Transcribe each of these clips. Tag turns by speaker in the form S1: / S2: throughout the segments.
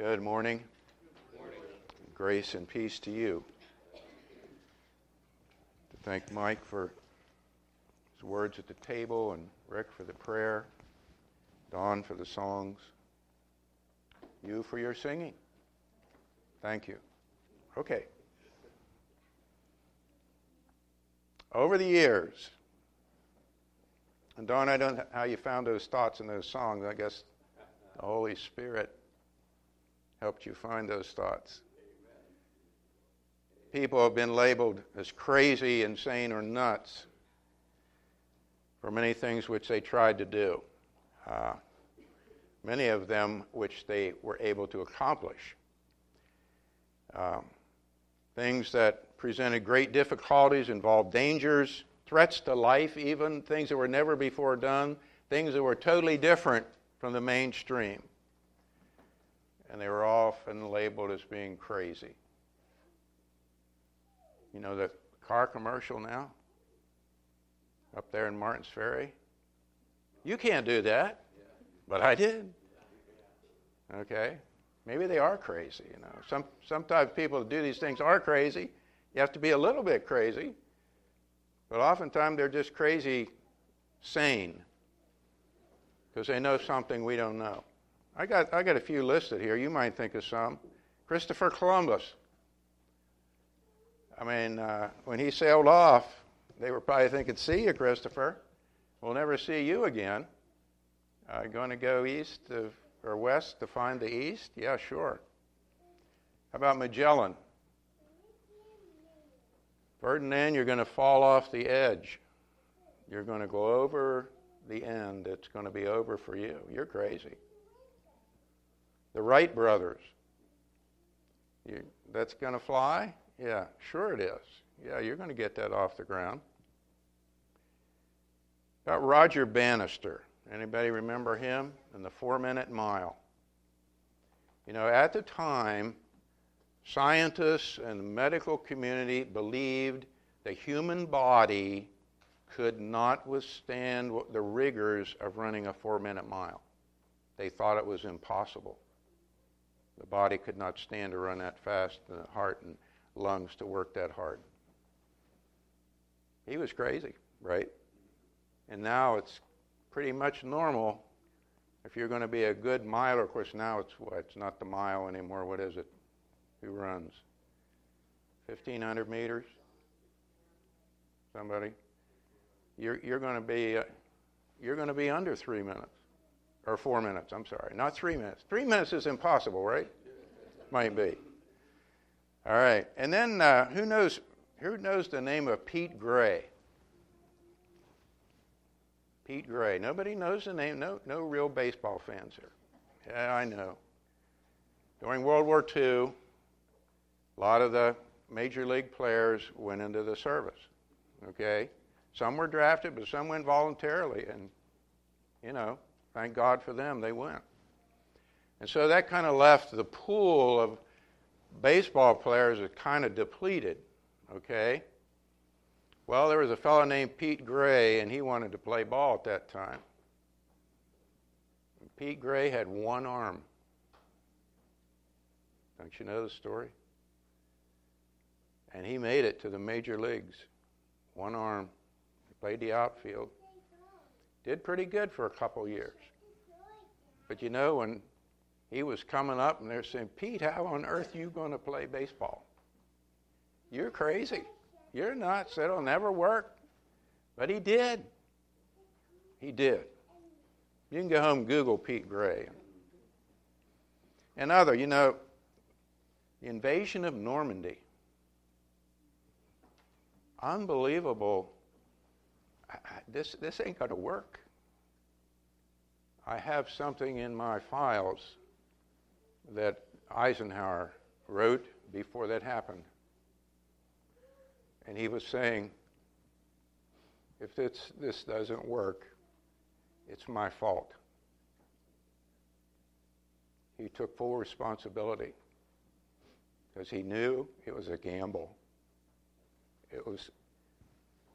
S1: Good morning. Grace and peace to you. To thank Mike for his words at the table and Rick for the prayer, Don for the songs, you for your singing. Thank you. Okay. Over the years, and Don, I don't know how you found those thoughts in those songs. I guess the Holy Spirit helped you find those thoughts. People have been labeled as crazy, insane, or nuts for many things which they tried to do, uh, many of them which they were able to accomplish. Um, things that presented great difficulties, involved dangers, threats to life, even things that were never before done, things that were totally different from the mainstream and they were often labeled as being crazy. You know the car commercial now? Up there in Martins Ferry? You can't do that. But I did. Okay? Maybe they are crazy, you know. Some sometimes people that do these things are crazy. You have to be a little bit crazy. But oftentimes they're just crazy sane. Because they know something we don't know. I got, I got a few listed here. You might think of some. Christopher Columbus. I mean, uh, when he sailed off, they were probably thinking, see you, Christopher. We'll never see you again. Uh, going to go east to, or west to find the east? Yeah, sure. How about Magellan? Ferdinand, you're going to fall off the edge. You're going to go over the end. It's going to be over for you. You're crazy. The Wright brothers. You, that's going to fly? Yeah, sure it is. Yeah, you're going to get that off the ground. About Roger Bannister. Anybody remember him? And the four minute mile. You know, at the time, scientists and the medical community believed the human body could not withstand the rigors of running a four minute mile. They thought it was impossible. The body could not stand to run that fast, the heart and lungs to work that hard. He was crazy, right? And now it's pretty much normal if you're going to be a good miler. Of course, now it's what? It's not the mile anymore. What is it? Who runs? 1,500 meters? Somebody? You're, you're going to be uh, you're going to be under three minutes or four minutes. I'm sorry, not three minutes. Three minutes is impossible, right? Might be. All right, and then uh, who knows? Who knows the name of Pete Gray? Pete Gray. Nobody knows the name. No, no real baseball fans here. Yeah, I know. During World War II, a lot of the major league players went into the service. Okay, some were drafted, but some went voluntarily, and you know, Thank God for them, they went. And so that kind of left the pool of baseball players kind of depleted, okay? Well, there was a fellow named Pete Gray, and he wanted to play ball at that time. Pete Gray had one arm. Don't you know the story? And he made it to the major leagues. One arm. He played the outfield. Did pretty good for a couple years. But you know, when he was coming up and they're saying, Pete, how on earth are you going to play baseball? You're crazy. You're nuts. It'll never work. But he did. He did. You can go home Google Pete Gray. And other, you know, the invasion of Normandy. Unbelievable this, this ain't going to work. I have something in my files that Eisenhower wrote before that happened. And he was saying, if this, this doesn't work, it's my fault. He took full responsibility because he knew it was a gamble. It was,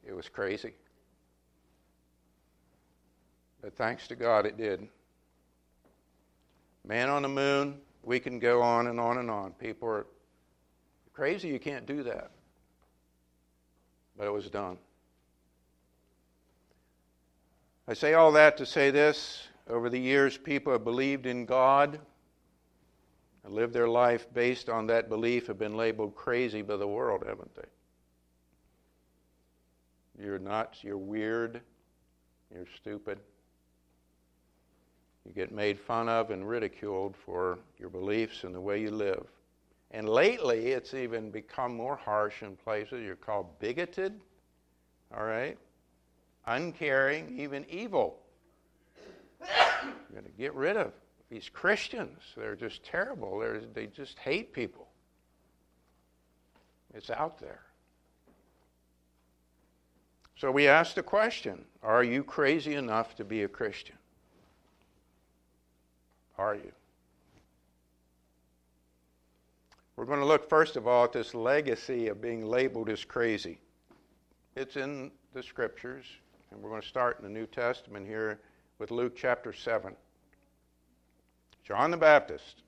S1: it was crazy. But thanks to God, it did. Man on the moon, We can go on and on and on. People are crazy, you can't do that. But it was done. I say all that to say this over the years, people have believed in God and lived their life based on that belief, have been labeled crazy by the world, haven't they? You're nuts, you're weird, you're stupid. You get made fun of and ridiculed for your beliefs and the way you live. And lately, it's even become more harsh in places. You're called bigoted, all right? Uncaring, even evil. You're going to get rid of these Christians. They're just terrible. They're, they just hate people. It's out there. So we ask the question Are you crazy enough to be a Christian? Are you? We're going to look, first of all, at this legacy of being labeled as crazy. It's in the scriptures, and we're going to start in the New Testament here with Luke chapter 7. John the Baptist.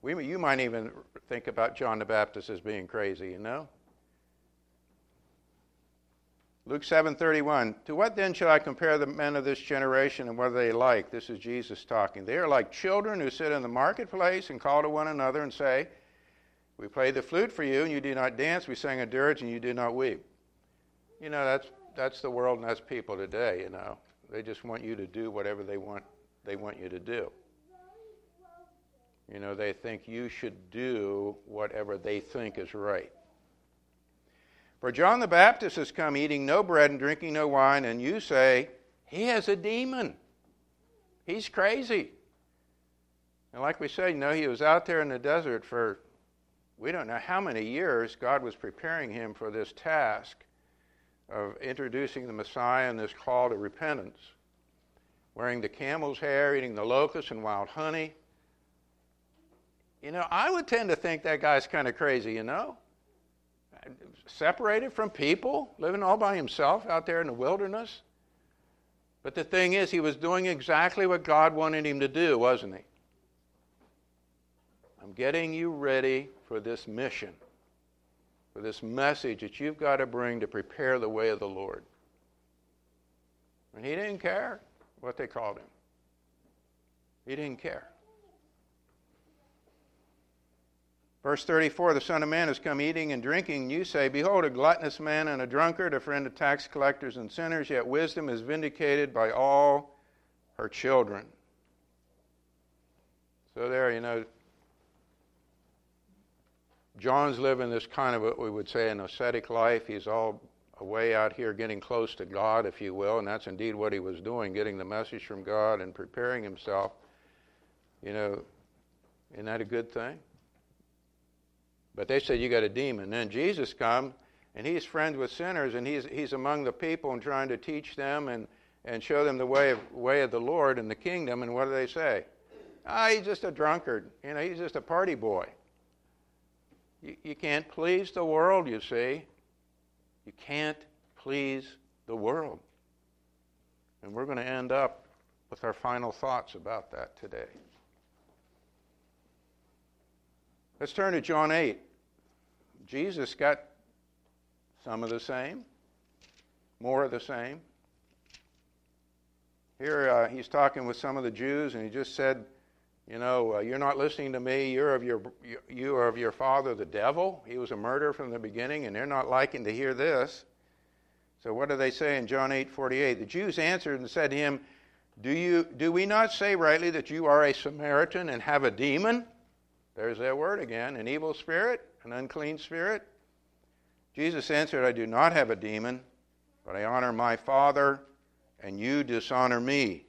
S1: We, you might even think about John the Baptist as being crazy, you know? Luke 7:31 To what then shall I compare the men of this generation and what are they like? This is Jesus talking. They are like children who sit in the marketplace and call to one another and say, We played the flute for you and you did not dance, we sang a dirge and you did not weep. You know, that's that's the world and that's people today, you know. They just want you to do whatever they want they want you to do. You know, they think you should do whatever they think is right. For John the Baptist has come eating no bread and drinking no wine, and you say, He has a demon. He's crazy. And like we said, you know, he was out there in the desert for we don't know how many years God was preparing him for this task of introducing the Messiah and this call to repentance. Wearing the camel's hair, eating the locusts and wild honey. You know, I would tend to think that guy's kind of crazy, you know? Separated from people, living all by himself out there in the wilderness. But the thing is, he was doing exactly what God wanted him to do, wasn't he? I'm getting you ready for this mission, for this message that you've got to bring to prepare the way of the Lord. And he didn't care what they called him, he didn't care. Verse 34 The Son of Man has come eating and drinking. You say, Behold, a gluttonous man and a drunkard, a friend of tax collectors and sinners, yet wisdom is vindicated by all her children. So, there, you know, John's living this kind of what we would say an ascetic life. He's all away out here getting close to God, if you will, and that's indeed what he was doing, getting the message from God and preparing himself. You know, isn't that a good thing? But they said, You got a demon. Then Jesus comes, and he's friends with sinners, and he's, he's among the people and trying to teach them and, and show them the way of, way of the Lord and the kingdom. And what do they say? Ah, he's just a drunkard. You know, he's just a party boy. You, you can't please the world, you see. You can't please the world. And we're going to end up with our final thoughts about that today. Let's turn to John 8. Jesus got some of the same, more of the same. Here uh, he's talking with some of the Jews, and he just said, You know, uh, you're not listening to me. You're of your, you are of your father, the devil. He was a murderer from the beginning, and they're not liking to hear this. So what do they say in John 8 48? The Jews answered and said to him, do, you, do we not say rightly that you are a Samaritan and have a demon? There's that word again an evil spirit, an unclean spirit. Jesus answered, I do not have a demon, but I honor my Father, and you dishonor me.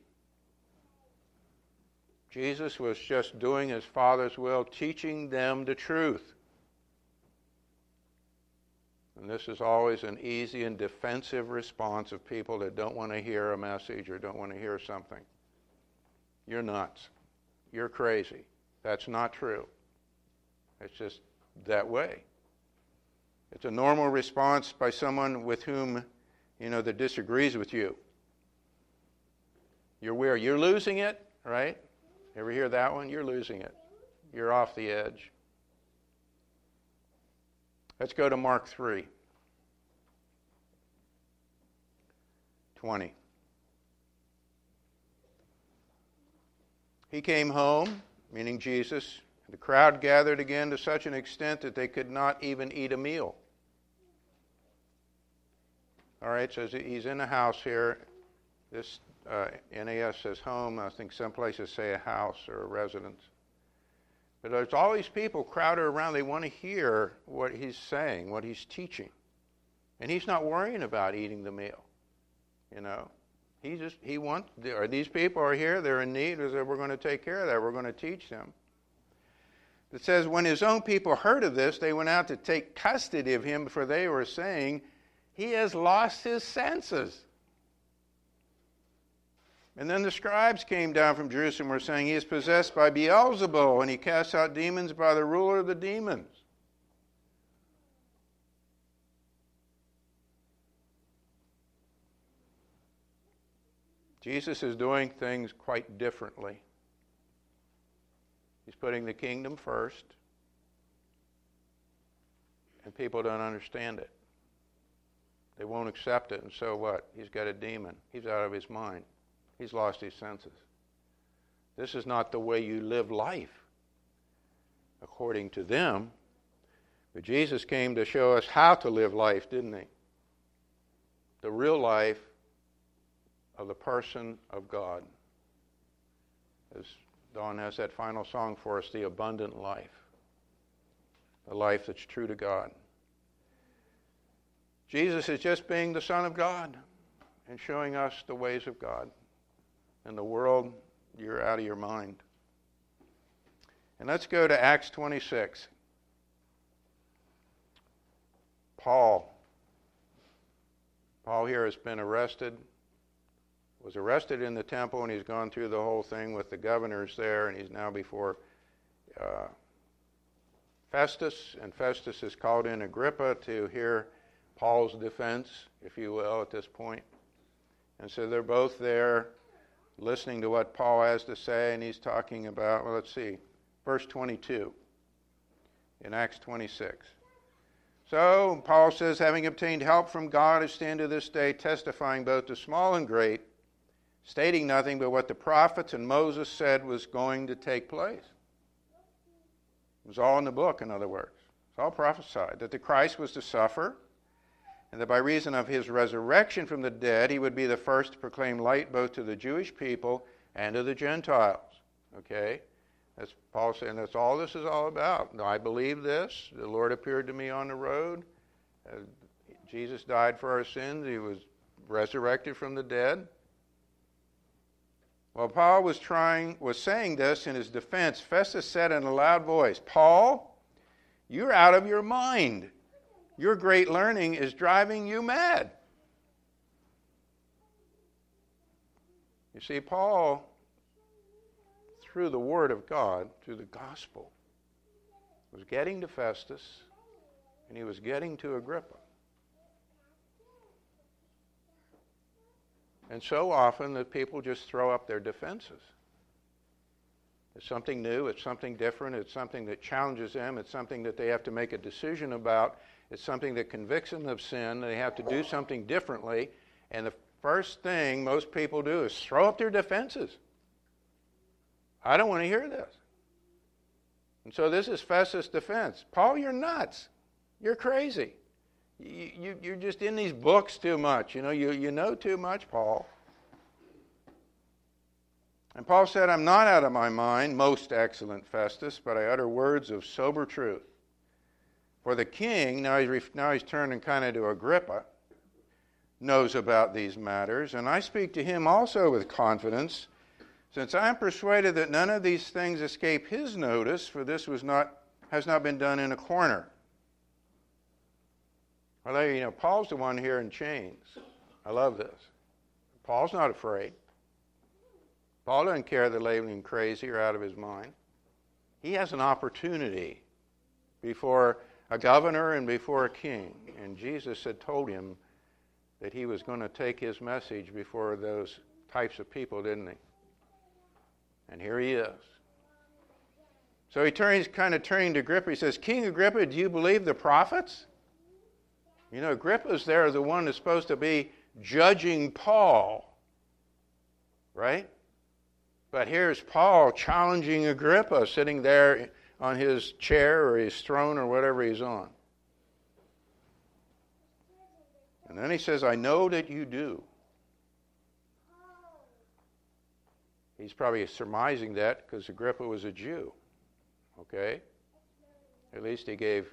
S1: Jesus was just doing his Father's will, teaching them the truth. And this is always an easy and defensive response of people that don't want to hear a message or don't want to hear something. You're nuts. You're crazy. That's not true. It's just that way. It's a normal response by someone with whom, you know, that disagrees with you. You're where you're losing it, right? Ever hear that one? You're losing it. You're off the edge. Let's go to Mark 3. 20. He came home, meaning Jesus. The crowd gathered again to such an extent that they could not even eat a meal. All right, so he's in a house here. This uh, NAS says home. I think some places say a house or a residence. But there's all these people crowded around. They want to hear what he's saying, what he's teaching. And he's not worrying about eating the meal. You know, he just he wants. Are these people are here? They're in need. We're going to take care of that. We're going to teach them. It says when his own people heard of this, they went out to take custody of him, for they were saying, "He has lost his senses." And then the scribes came down from Jerusalem were saying, He is possessed by Beelzebul, and he casts out demons by the ruler of the demons. Jesus is doing things quite differently. He's putting the kingdom first, and people don't understand it. They won't accept it, and so what? He's got a demon. He's out of his mind. He's lost his senses. This is not the way you live life, according to them. But Jesus came to show us how to live life, didn't he? The real life of the person of God. As Don has that final song for us, the abundant life, the life that's true to God. Jesus is just being the Son of God and showing us the ways of God in the world, you're out of your mind. And let's go to Acts 26. Paul. Paul here has been arrested, was arrested in the temple, and he's gone through the whole thing with the governors there, and he's now before uh, Festus, and Festus has called in Agrippa to hear Paul's defense, if you will, at this point. And so they're both there listening to what Paul has to say, and he's talking about, well, let's see, verse 22 in Acts 26. So, Paul says, having obtained help from God, I stand to this day testifying both to small and great, stating nothing but what the prophets and Moses said was going to take place. It was all in the book, in other words. It's all prophesied that the Christ was to suffer and that by reason of his resurrection from the dead, he would be the first to proclaim light both to the Jewish people and to the Gentiles. Okay? That's Paul saying that's all this is all about. I believe this. The Lord appeared to me on the road. Uh, Jesus died for our sins. He was resurrected from the dead. While Paul was trying was saying this in his defense, Festus said in a loud voice, Paul, you're out of your mind. Your great learning is driving you mad. You see, Paul, through the Word of God, through the gospel, was getting to Festus and he was getting to Agrippa. And so often that people just throw up their defenses. It's something new, it's something different, it's something that challenges them, it's something that they have to make a decision about, it's something that convicts them of sin. They have to do something differently. And the first thing most people do is throw up their defenses. I don't want to hear this. And so this is Festus' defense. Paul, you're nuts. You're crazy. You, you, you're just in these books too much. You know, you, you know too much, Paul. And Paul said, I'm not out of my mind, most excellent Festus, but I utter words of sober truth. For the king, now he's, now he's turning kind of to Agrippa, knows about these matters, and I speak to him also with confidence, since I am persuaded that none of these things escape his notice, for this was not, has not been done in a corner. Well, you know, Paul's the one here in chains. I love this. Paul's not afraid. Paul doesn't care that labeling crazy or out of his mind. He has an opportunity before a governor and before a king. And Jesus had told him that he was going to take his message before those types of people, didn't he? And here he is. So he turns, kind of turning to Agrippa. He says, King Agrippa, do you believe the prophets? You know, Agrippa's there, the one that's supposed to be judging Paul, right? But here's Paul challenging Agrippa, sitting there on his chair or his throne or whatever he's on. And then he says, I know that you do. He's probably surmising that because Agrippa was a Jew. Okay? At least he gave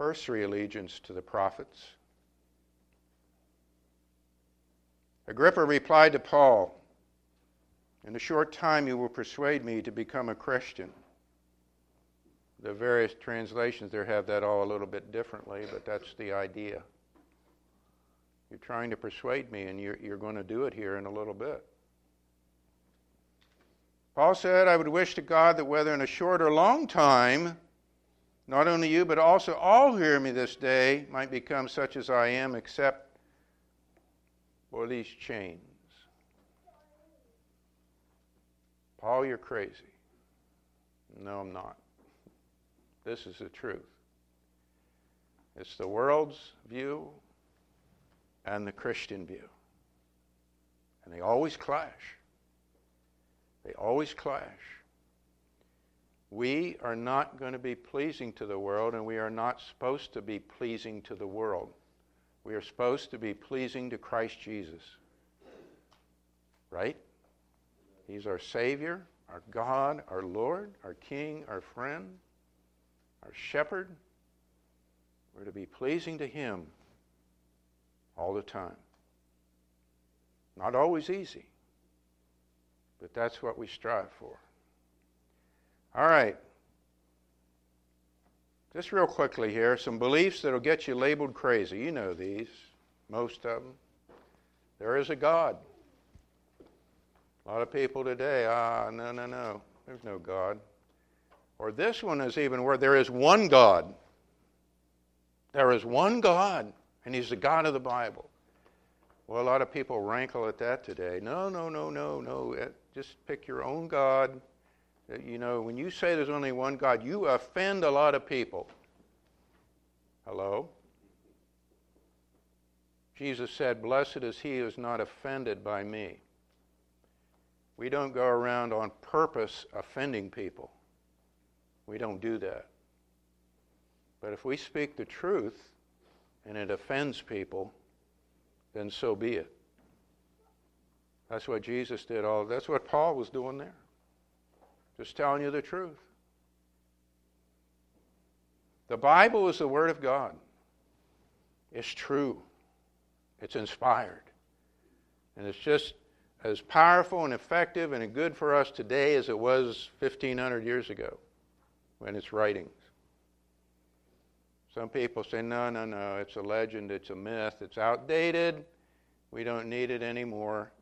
S1: cursory allegiance to the prophets. Agrippa replied to Paul, In a short time you will persuade me to become a Christian. The various translations there have that all a little bit differently, but that's the idea. You're trying to persuade me, and you're, you're going to do it here in a little bit. Paul said, I would wish to God that whether in a short or long time, not only you, but also all who hear me this day might become such as I am, except for these chains. Paul, you're crazy. No, I'm not. This is the truth. It's the world's view and the Christian view. And they always clash. They always clash. We are not going to be pleasing to the world, and we are not supposed to be pleasing to the world. We are supposed to be pleasing to Christ Jesus. Right? He's our Savior, our God, our Lord, our King, our friend, our shepherd. We're to be pleasing to Him all the time. Not always easy, but that's what we strive for. All right. Just real quickly here, some beliefs that'll get you labeled crazy. You know these, most of them. There is a God. A lot of people today, ah, no, no, no, there's no God. Or this one is even where there is one God. There is one God, and He's the God of the Bible. Well, a lot of people rankle at that today. No, no, no, no, no. Just pick your own God you know, when you say there's only one God, you offend a lot of people. Hello? Jesus said, Blessed is he who is not offended by me. We don't go around on purpose offending people. We don't do that. But if we speak the truth and it offends people, then so be it. That's what Jesus did all that's what Paul was doing there. Just telling you the truth. The Bible is the Word of God. It's true. It's inspired. And it's just as powerful and effective and good for us today as it was 1,500 years ago when it's writings. Some people say, no, no, no, it's a legend, it's a myth, it's outdated, we don't need it anymore.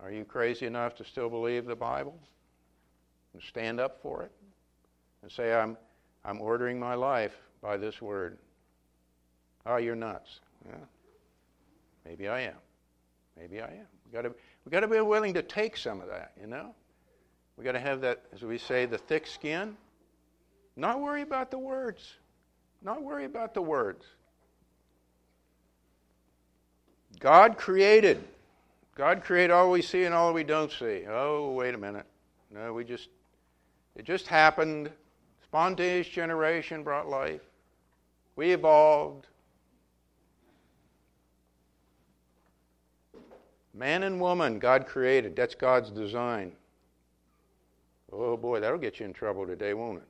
S1: Are you crazy enough to still believe the Bible and stand up for it and say, I'm, I'm ordering my life by this word? Oh, you're nuts. Yeah. Maybe I am. Maybe I am. We've got to, we got to be willing to take some of that, you know? We've got to have that, as we say, the thick skin. Not worry about the words. Not worry about the words. God created God created all we see and all we don't see. Oh, wait a minute. No, we just, it just happened. Spontaneous generation brought life. We evolved. Man and woman, God created. That's God's design. Oh boy, that'll get you in trouble today, won't it?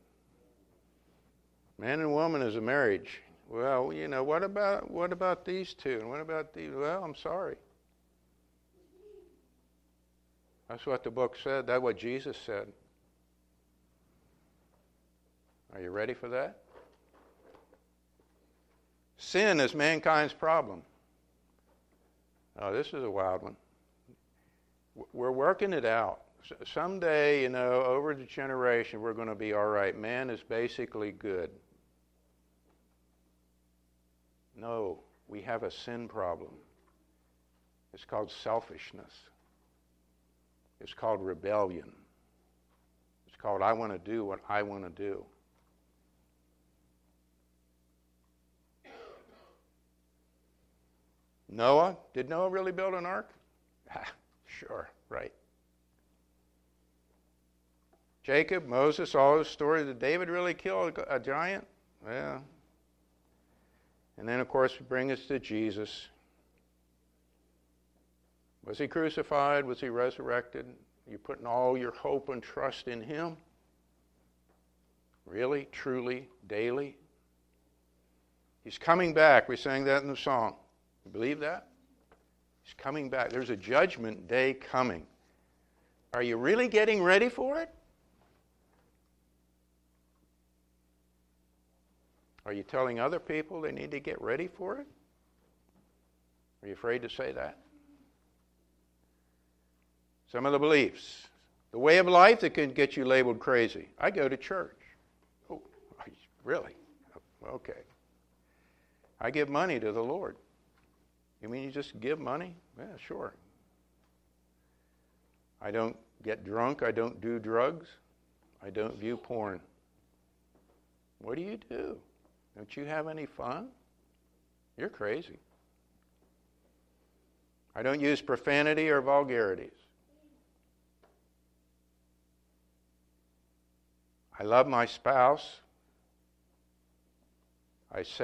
S1: Man and woman is a marriage. Well, you know, what about what about these two? And what about these? Well, I'm sorry. That's what the book said. That's what Jesus said. Are you ready for that? Sin is mankind's problem. Oh, this is a wild one. We're working it out. Someday, you know, over the generation, we're going to be all right. Man is basically good. No, we have a sin problem. It's called selfishness. It's called rebellion. It's called I want to do what I want to do. Noah, did Noah really build an ark? sure, right. Jacob, Moses, all those stories. Did David really kill a, a giant? Yeah. And then, of course, we bring us to Jesus. Was he crucified? Was he resurrected? You're putting all your hope and trust in him? Really, truly, daily? He's coming back. We sang that in the song. You believe that? He's coming back. There's a judgment day coming. Are you really getting ready for it? Are you telling other people they need to get ready for it? Are you afraid to say that? Some of the beliefs. The way of life that can get you labeled crazy. I go to church. Oh, really? Okay. I give money to the Lord. You mean you just give money? Yeah, sure. I don't get drunk. I don't do drugs. I don't view porn. What do you do? Don't you have any fun? You're crazy. I don't use profanity or vulgarities. I love my spouse. I say